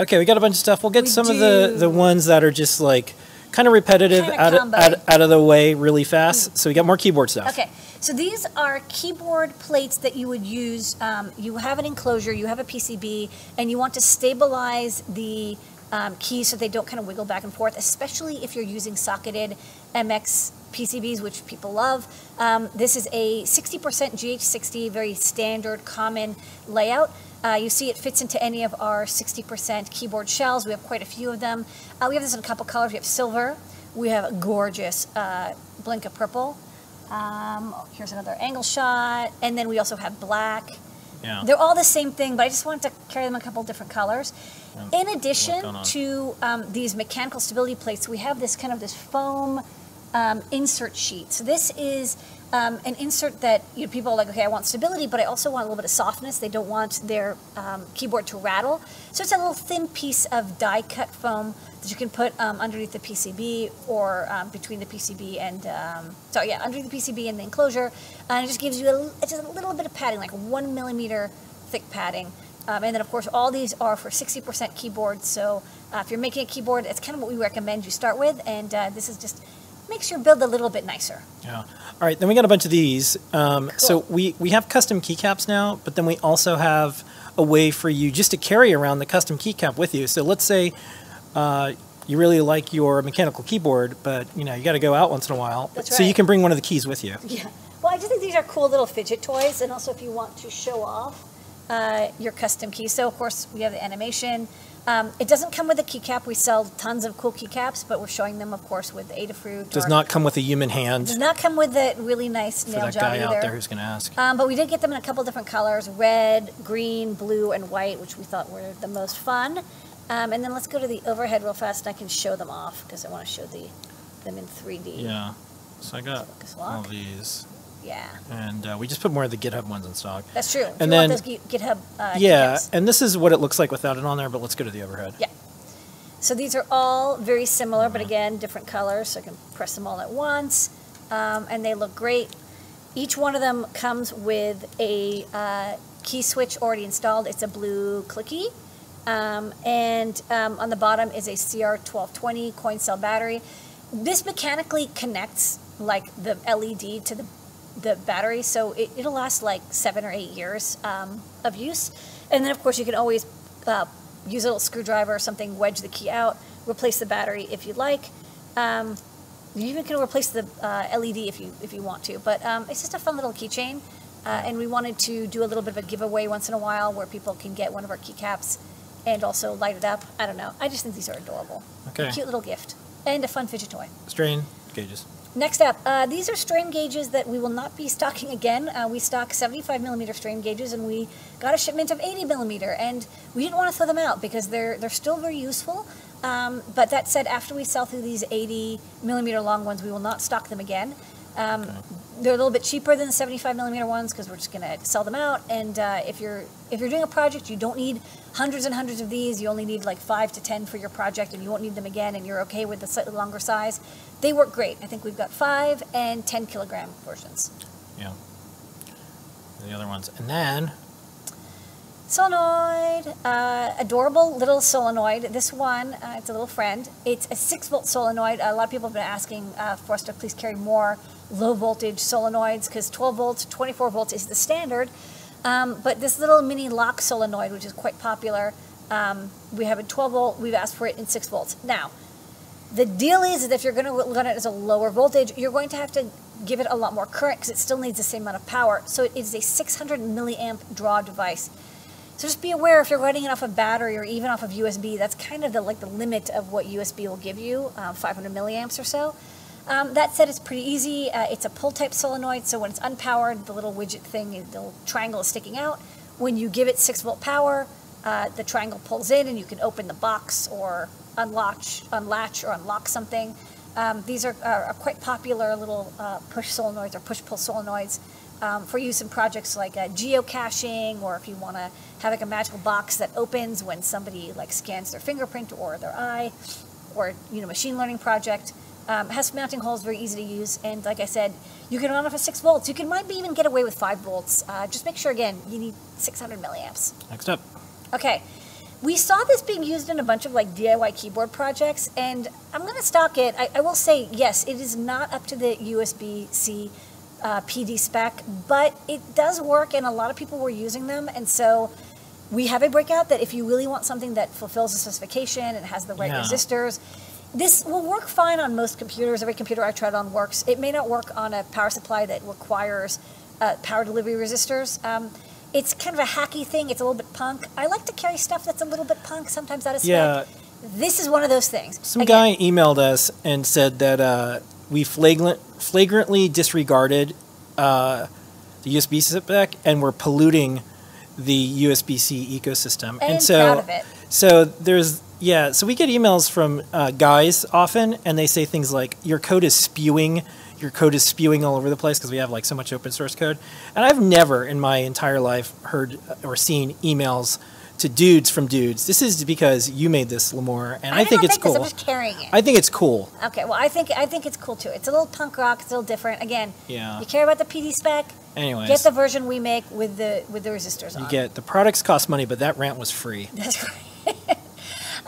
Okay, we got a bunch of stuff. We'll get We some of the, the ones that are just like kind of repetitive Kinda out of, out, out of the way really fast. So we got more keyboard stuff. Okay, so these are keyboard plates that you would use. Um, you have an enclosure, you have a PCB, and you want to stabilize the um, keys so they don't kind of wiggle back and forth, especially if you're using socketed MX PCBs, which people love. Um, this is a 60% GH60, very standard, common layout. Uh, you see it fits into any of our 60% keyboard shells. We have quite a few of them. Uh, we have this in a couple colors. We have silver. We have a gorgeous uh, Blinka purple. Um, here's another angle shot. And then we also have black. Yeah. They're all the same thing, but I just wanted to carry them in a couple different colors. In addition to um, these mechanical stability plates, we have this kind of this foam um, insert sheet. So this is um, an insert that you know, people are like, okay, I want stability, but I also want a little bit of softness. They don't want their um, keyboard to rattle. So it's a little thin piece of die cut foam that you can put um, underneath the PCB or um, between the PCB and, um, so yeah, underneath the PCB and the enclosure. And it just gives you a, just a little bit of padding, like one millimeter thick padding. Um, and then, of course, all these are for 60% keyboard. So uh, if you're making a keyboard, it's kind of what we recommend you start with. And uh, this is just makes your build a little bit nicer. Yeah. All right. Then we got a bunch of these. Um, So we we have custom keycaps now, but then we also have a way for you just to carry around the custom keycap with you. So let's say uh, you really like your mechanical keyboard, but you know you got to go out once in a while. That's right. So you can bring one of the keys with you. Yeah. Well, I just think these are cool little fidget toys, and also if you want to show off uh, your custom key. So, of course, we have the animation. Um, it doesn't come with a keycap. We sell tons of cool keycaps, but we're showing them, of course, with Adafruit. Does not come with a human hand does not come with a really nice for nail that job guy either. out there who's going to ask. Um, but we did get them in a couple different colors: red, green, blue, and white, which we thought were the most fun. Um, and then let's go to the overhead real fast, and I can show them off because I want to show the them in 3D. Yeah. So I got all these, Yeah, and uh, we just put more of the GitHub ones in stock. that's true. If And then- GitHub uh, Yeah, and this is what it looks like without it on there. But let's go to the overhead. Yeah. So these are all very similar, but again, different colors. So I can press them all at once, um, and they look great. Each one of them comes with a uh, key switch already installed. It's a blue clicky, um, and um, on the bottom is a CR1220 coin cell battery. This mechanically connects like the LED to the the battery, so it, it'll last like seven or eight years um, of use. And then, of course, you can always uh, use a little screwdriver or something, wedge the key out, replace the battery if you'd like. Um, you even can replace the uh, LED if you if you want to. But um, it's just a fun little keychain, uh, and we wanted to do a little bit of a giveaway once in a while where people can get one of our keycaps and also light it up. I don't know. I just think these are adorable. Okay. A cute little gift and a fun fidget toy. Strain gauges. Next up, uh, these are strain gauges that we will not be stocking again. Uh, we stock 75 millimeter strain gauges, and we got a shipment of 80 millimeter, and we didn't want to throw them out because they're they're still very useful. Um, but that said, after we sell through these 80 millimeter long ones, we will not stock them again. Um, They're a little bit cheaper than the 75 millimeter ones because we're just going to sell them out. And uh, if you're if you're doing a project, you don't need hundreds and hundreds of these. You only need like five to ten for your project, and you won't need them again. And you're okay with the slightly longer size. They work great. I think we've got five and 10 kilogram versions. Yeah. The other ones, and then Solenoid, uh, adorable little solenoid. This one, uh, it's a little friend. It's a six volt solenoid. A lot of people have been asking uh, for us to please carry more low voltage solenoids because 12 volts, 24 volts is the standard. Um, but this little mini lock solenoid, which is quite popular, um, we have a 12 volt. We've asked for it in six volts. Now, the deal is that if you're going to run it as a lower voltage, you're going to have to give it a lot more current because it still needs the same amount of power. So it is a 600 milliamp draw device. So just be aware if you're running it off a battery or even off of USB, that's kind of the like the limit of what USB will give you, um, 500 milliamps or so. Um, that said, it's pretty easy. Uh, it's a pull type solenoid, so when it's unpowered, the little widget thing, the little triangle is sticking out. When you give it 6 volt power, uh, the triangle pulls in and you can open the box or unlatch, unlatch or unlock something. Um, these are, are, are quite popular little uh, push solenoids or push pull solenoids um, for use in projects like uh, geocaching or if you want to have like a magical box that opens when somebody like scans their fingerprint or their eye or you know machine learning project um, has mounting holes very easy to use and like i said you can run off of 6 volts you can maybe even get away with 5 volts uh, just make sure again you need 600 milliamps next up. Okay. we saw this being used in a bunch of like DIY keyboard projects, and I'm going to stock it. I, I will say, yes, it is not up to the USB C uh, PD spec, but it does work, and a lot of people were using them, and so we have a breakout that if you really want something that fulfills the specification and has the right Yeah. resistors, this will work fine on most computers. Every computer I tried on works. It may not work on a power supply that requires uh, power delivery resistors. Um, it's kind of a hacky thing. It's a little bit punk. I like to carry stuff that's a little bit punk, sometimes out of spec. Yeah. This is one of those things. Some Again, guy emailed us and said that uh, we flagrant, flagrantly disregarded uh, the USB spec and we're polluting the USB C ecosystem. And so, of it. So there's yeah. So we get emails from uh, guys often, and they say things like, "Your code is spewing." Your code is spewing all over the place because we have like so much open source code. And I've never in my entire life heard or seen emails to dudes from dudes. This is because you made this, Limor, and I, did think it's this, cool. I'm just carrying it. I think it's cool. okay, well, I think I think it's cool too. It's a little punk rock. It's a little different. Again, Yeah. you care about the PD spec. Anyways, Get the version we make with the with the resistors on. you get the products cost money, but that rant was free. That's right.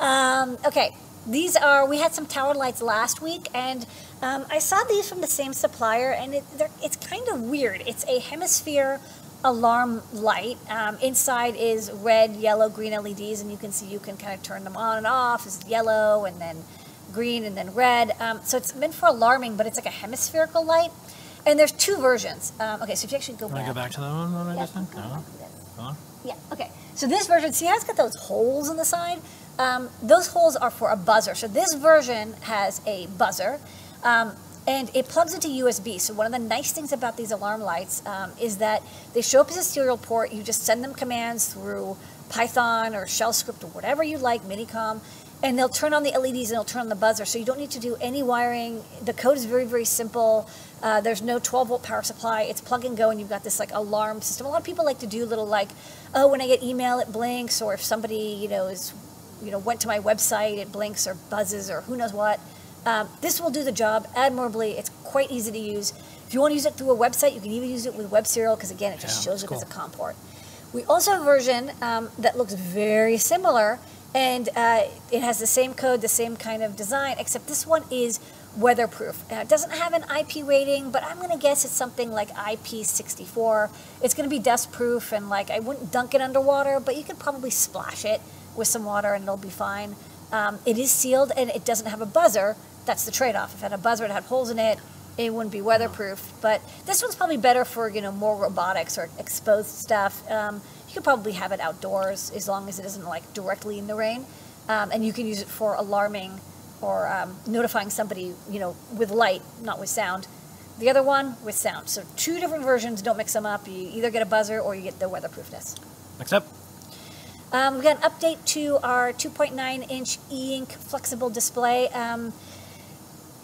Um, okay, these are. We had some tower lights last week, and um, I saw these from the same supplier, and it, they're- it's kind of weird. It's a hemisphere alarm light. Um, inside is red, yellow, green LEDs, and you can see you can kind of turn them on and off. It's yellow, and then green, and then red. Um, so it's meant for alarming, but it's like a hemispherical light. And there's two versions. Um, okay, so if you actually go back. to go back to that one? What I Yeah, just No? back to this. Go on. Yeah, okay. So this version, see how it's got those holes in the side? Um, those holes are for a buzzer. So this version has a buzzer, um, and it plugs into USB. So one of the nice things about these alarm lights um, is that they show up as a serial port. You just send them commands through Python or shell script or whatever you like, Minicom, and they'll turn on the LEDs and they'll turn on the buzzer. So you don't need to do any wiring. The code is very, very simple. Uh, there's no 12 volt power supply. It's plug and go, and you've got this like alarm system. A lot of people like to do little like, oh, when I get email, it blinks, or if somebody you know is, you know, went to my website, it blinks or buzzes or who knows what. Um, this will do the job admirably. It's quite easy to use. If you want to use it through a website, you can even use it with web serial because again, it just Yeah, shows up as a cool. COM port. We also have a version um, that looks very similar, and uh, it has the same code, the same kind of design, except this one is weatherproof. Now, it doesn't have an IP rating, but I'm going to guess it's something like IP64. It's going to be dust proof, and like I wouldn't dunk it underwater, but you could probably splash it with some water and it'll be fine. Um, it is sealed and it doesn't have a buzzer. That's the trade-off. If it had a buzzer, it had holes in it. It wouldn't be weatherproof. But this one's probably better for you know more robotics or exposed stuff. Um, you could probably have it outdoors as long as it isn't like directly in the rain, um, and you can use it for alarming or um, notifying somebody you know with light, not with sound. The other one with sound. So two different versions. Don't mix them up. You either get a buzzer or you get the weatherproofness. Next up. Um, we've got an update to our 2.9 inch e-ink flexible display. Um,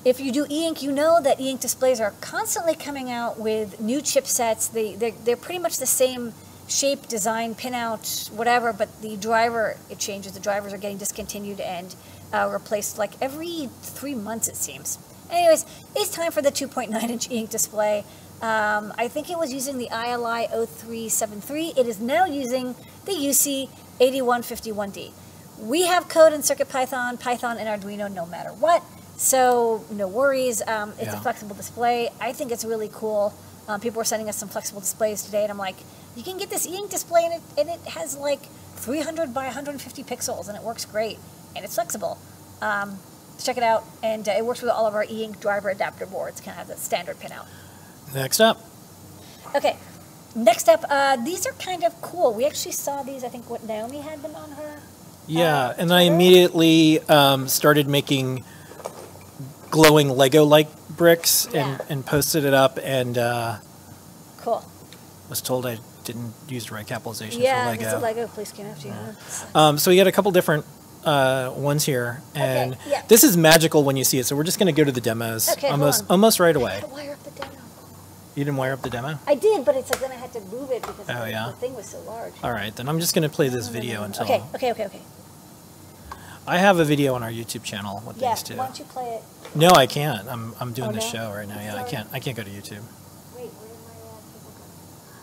if you do e-ink, you know that e-ink displays are constantly coming out with new chipsets. They, they're, they're pretty much the same shape, design, pinout, whatever, but the driver, it changes. The drivers are getting discontinued and uh, replaced like every three months, it seems. Anyways, it's time for the 2.9 inch e-ink display. Um, I think it was using the ILI 0373. It is now using the UC 8151D. We have code in CircuitPython, Python, and Arduino no matter what. So no worries. Um, it's a flexible display. I think it's really cool. Um, people were sending us some flexible displays today, and I'm like, you can get this e-ink display, and it, and it has like 300 by 150 pixels, and it works great, and it's flexible. Um, check it out, and uh, it works with all of our e-ink driver adapter boards. Kind of has a standard pinout. Next up. Okay, next up, uh, these are kind of cool. We actually saw these. I think what Naomi had them on her. Yeah, Uh, and I immediately um, started making glowing Lego-like bricks and, Yeah. and posted it up, and uh, Cool. was told I didn't use the right capitalization Yeah, for it's Lego. a Lego police came after you. huh? Um, so we got a couple different uh, ones here, and yeah. this is magical when you see it. So we're just going to go to the demos Okay, almost almost right away. You didn't wire up the demo. I did, but it's like then I had to move it because Oh, the, yeah? the thing was so large. All right, then I'm just going to play this video until Okay, okay, okay, okay. I have a video on our YouTube channel with Yeah, these two. why don't you play it? No, I can't. I'm I'm doing Oh, no? show right now. Yeah, I can't. I can't go to YouTube. Wait, where did my uh, cable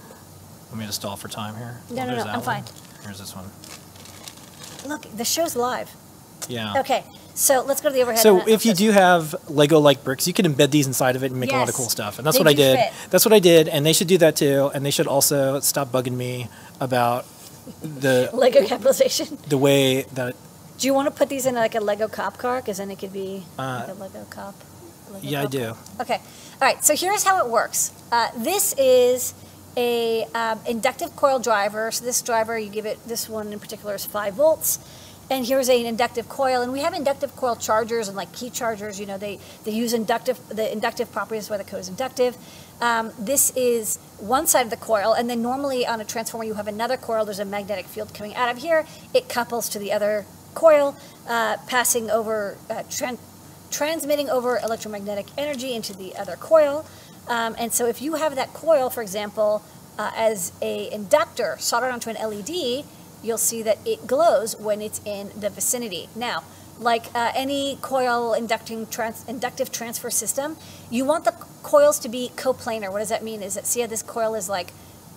go? Let me to stall for time here. No, Oh, no, no, I'm one. fine. Here's this one. look, the show's live. Yeah. Okay, so let's go to the overhead. So if you do have Lego-like bricks, you can embed these inside of it and make a lot of cool stuff. And that's They what I did. fit. That's what I did, and they should do that too. And they should also stop bugging me about the Lego capitalization. the way that. Do you want to put these in like a Lego cop car? Because then it could be Uh, like a Lego cop. Lego Yeah, I do. car. Okay. All right. So here's how it works. Uh, this is a um, inductive coil driver. So this driver, you give it this one in particular is five volts. And here's an inductive coil, and we have inductive coil chargers and like key chargers. You know, they they use inductive the inductive properties why the code is inductive. Um, this is one side of the coil, and then normally on a transformer you have another coil. There's a magnetic field coming out of here. It couples to the other coil, uh, passing over, uh, tran- transmitting over electromagnetic energy into the other coil. Um, and so if you have that coil, for example, uh, as a inductor soldered onto an LED, you'll see that it glows when it's in the vicinity. Now, like uh, any coil inducting trans- inductive transfer system, you want the coils to be coplanar. What does that mean? Is that see how this coil is like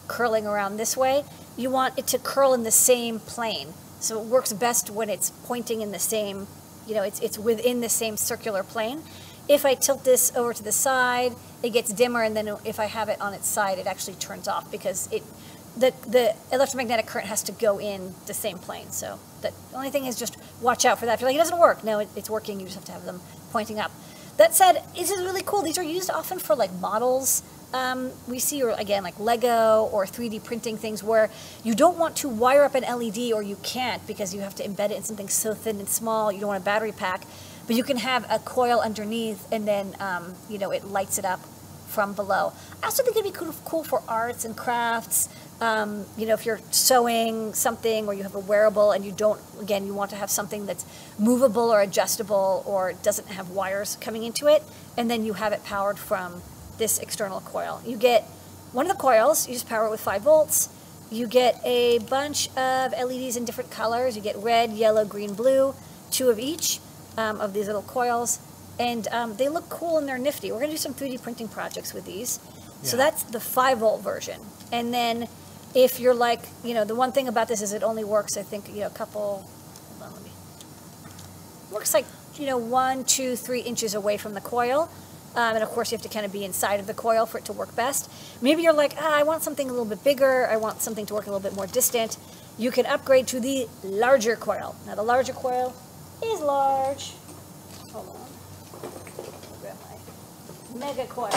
curling around this way? You want it to curl in the same plane. So it works best when it's pointing in the same, you know, it's, it's within the same circular plane. If I tilt this over to the side, it gets dimmer, and then if I have it on its side, it actually turns off because it, the, the electromagnetic current has to go in the same plane. So the only thing is just watch out for that. If you're like, it doesn't work, no, it, it's working. You just have to have them pointing up. That said, this is really cool. These are used often for like models um, we see, or again, like Lego or 3D printing things where you don't want to wire up an LED or you can't because you have to embed it in something so thin and small. You don't want a battery pack, but you can have a coil underneath and then, um, you know, it lights it up from below. I also think it'd be cool, cool for arts and crafts. Um, you know, if you're sewing something or you have a wearable and you don't, again, you want to have something that's movable or adjustable or doesn't have wires coming into it, and then you have it powered from this external coil. You get one of the coils, you just power it with 5 volts. You get a bunch of LEDs in different colors. You get red, yellow, green, blue, two of each um, of these little coils. And um, they look cool and they're nifty. We're going to do some 3D printing projects with these. So that's the 5 volt version. And then if you're like, you know, the one thing about this is it only works, I think, you know, a couple, on, me, works like, you know, one, two, three inches away from the coil. Um, and of course, you have to kind of be inside of the coil for it to work best. Maybe you're like, ah, I want something a little bit bigger. I want something to work a little bit more distant. You can upgrade to the larger coil. Now, the larger coil is large. Hold on. Grab my mega coil.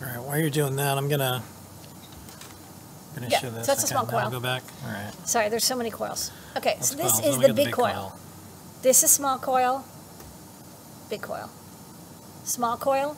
All right, while you're doing that, I'm gonna gonna Yeah, show this. so that's a small now I'll coil. Go back. All right. Sorry, there's so many coils. Okay, Let's so this go. is Then the got big, coil. This is small coil, big coil. Small coil,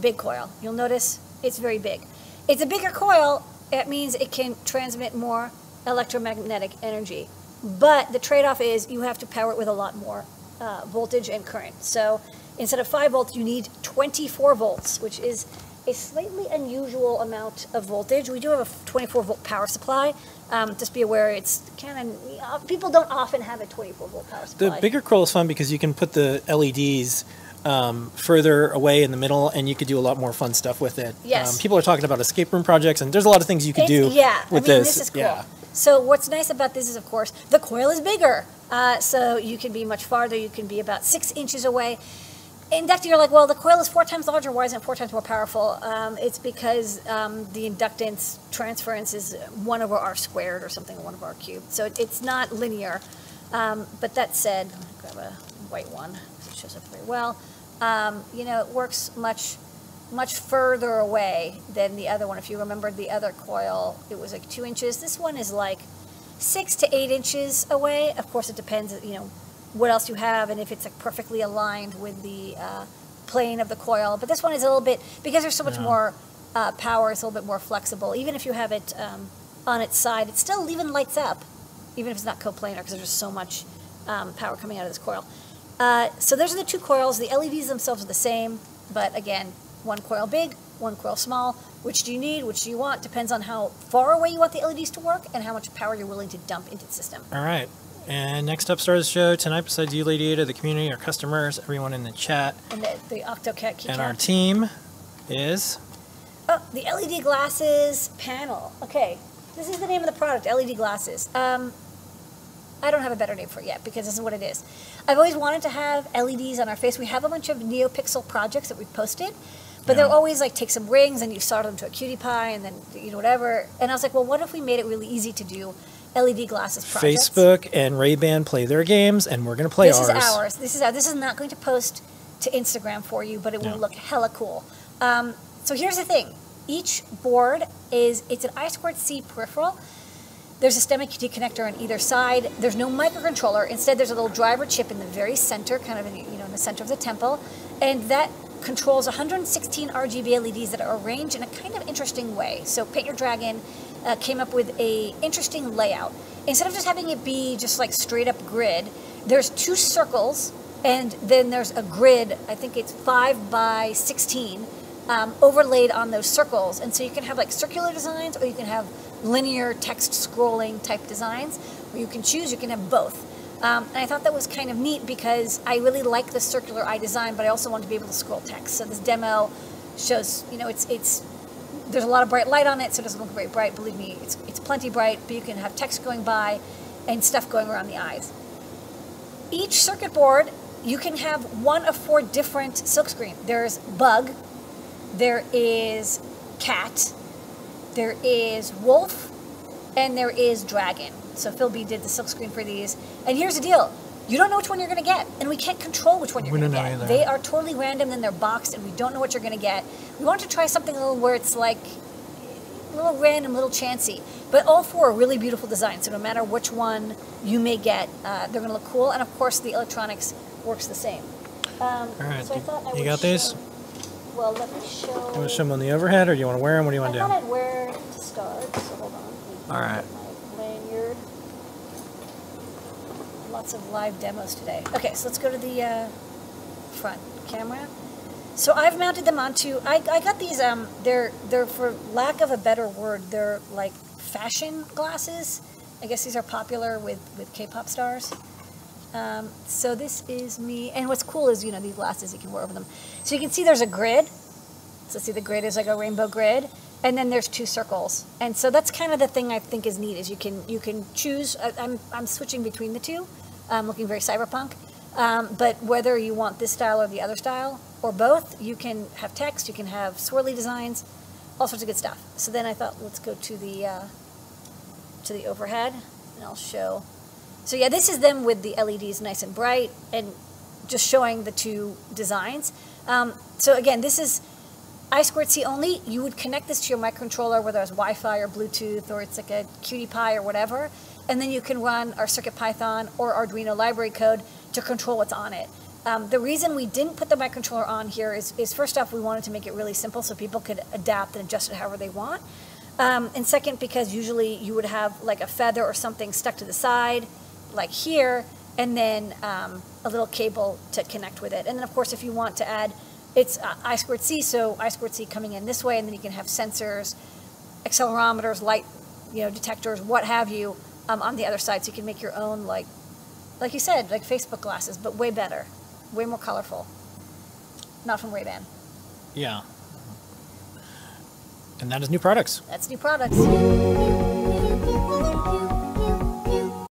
big coil. You'll notice it's very big. It's a bigger coil, it means it can transmit more electromagnetic energy. But the trade off is you have to power it with a lot more uh, voltage and current. So instead of 5 volts, you need 24 volts, which is a slightly unusual amount of voltage. We do have a 24 volt power supply. Um, just be aware, it's kind of people don't often have a 24 volt power supply. The bigger coil is fun because you can put the LEDs um, further away in the middle, and you could do a lot more fun stuff with it. Yes. Um, people are talking about escape room projects, and there's a lot of things you could do yeah, with I mean, this. this is cool. Yeah. So what's nice about this is, of course, the coil is bigger. Uh, so you can be much farther. You can be about six inches away. Inductor, you're like, well, the coil is four times larger. Why isn't it four times more powerful? Um, it's because um, the inductance transference is one over r squared or something, one over r cubed. So it, it's not linear. Um, but that said, grab a white one because it shows up very well. Um, you know, it works much much further away than the other one. If you remember the other coil, it was like two inches. This one is like six to eight inches away. Of course, it depends, you know, what else you have and if it's like perfectly aligned with the uh, plane of the coil. But this one is a little bit because there's so much Yeah. more uh, power. It's a little bit more flexible. Even if you have it um, on its side, it still even lights up, even if it's not coplanar because there's just so much um, power coming out of this coil. Uh, so those are the two coils. The LEDs themselves are the same, but again, one coil big, one coil small. Which do you need? Which do you want? Depends on how far away you want the LEDs to work and how much power you're willing to dump into the system. All right. And next up, stars the show tonight. Besides you, Lady Ada, the community, our customers, everyone in the chat, And the, the OctoCat keycap. and our team is Oh, the LED glasses panel. Okay, this is the name of the product, LED glasses. Um, I don't have a better name for it yet because this is what it is. I've always wanted to have LEDs on our face. We have a bunch of NeoPixel projects that we've posted, but they're always like take some rings and you solder them to a QT Py and then you know whatever. And I was like, well, what if we made it really easy to do LED glasses projects? Facebook and Ray Ban play their games, and we're going to play this ours. is ours. This is our, this is not going to post to Instagram for you, but it will No. look hella cool. Um, so here's the thing: each board is it's an I squared C peripheral. There's a STEMMA QT connector on either side. There's no microcontroller. Instead, there's a little driver chip in the very center, kind of in the, you know in the center of the temple, and that controls 116 RGB LEDs that are arranged in a kind of interesting way. So Paint Your Dragon uh, came up with a interesting layout. Instead of just having it be just like straight up grid, there's two circles, and then there's a grid. I think it's five by 16 um, overlaid on those circles. And so you can have like circular designs or you can have linear text scrolling type designs, or you can choose, you can have both. Um, and I thought that was kind of neat because I really like the circular eye design, but I also want to be able to scroll text. So this demo shows, you know, it's it's there's a lot of bright light on it, so it doesn't look very bright. Believe me, it's it's plenty bright, but you can have text going by and stuff going around the eyes. Each circuit board, you can have one of four different silkscreen. There's bug, there is cat, there is wolf, and there is dragon. So Phil B did the silkscreen for these. And here's the deal. You don't know which one you're going to get, and we can't control which one you're going to get. either. They are totally random, and they're boxed, and we don't know what you're going to get. We want to try something a little where it's like a little random, a little chancy. But all four are really beautiful designs, so no matter which one you may get, uh, they're going to look cool. And of course, the electronics works the same. Um, All right, so I you- thought I you got these? show- Well, let me show. You want to show them on the overhead, or do you want to wear them? What do you want to do? I'd wear to start, so hold on. All right. get My lanyard. Lots of live demos today. Okay, so let's go to the uh, front camera. So I've mounted them onto. I, I got these. Um, they're they're for lack of a better word, they're like fashion glasses. I guess these are popular with with K-pop stars. Um, so this is me, and what's cool is you know these glasses you can wear over them. So you can see there's a grid. So see the grid is like a rainbow grid, and then there's two circles. And so that's kind of the thing I think is neat is you can you can choose. I, I'm I'm switching between the two. I'm looking very cyberpunk. Um, but whether you want this style or the other style or both, you can have text, you can have swirly designs, all sorts of good stuff. So then I thought let's go to the uh, to the overhead, and I'll show. So yeah, this is them with the LEDs nice and bright, and just showing the two designs. Um, so again, this is I squared C only. You would connect this to your microcontroller, whether it's Wi-Fi or Bluetooth, or it's like a QT Py or whatever, and then you can run our CircuitPython or Arduino library code to control what's on it. Um, the reason we didn't put the microcontroller on here is, is first off, we wanted to make it really simple so people could adapt and adjust it however they want. Um, and second, because usually you would have like a feather or something stuck to the side, like here, and then um, a little cable to connect with it. And then, of course, if you want to add, it's uh, I squared C, so I squared C coming in this way, and then you can have sensors, accelerometers, light, you know, detectors, what have you, um, on the other side, so you can make your own, like, like you said, like Facebook glasses, but way better, way more colorful. Not from Ray-Ban. Yeah. And that is new products. That's new products.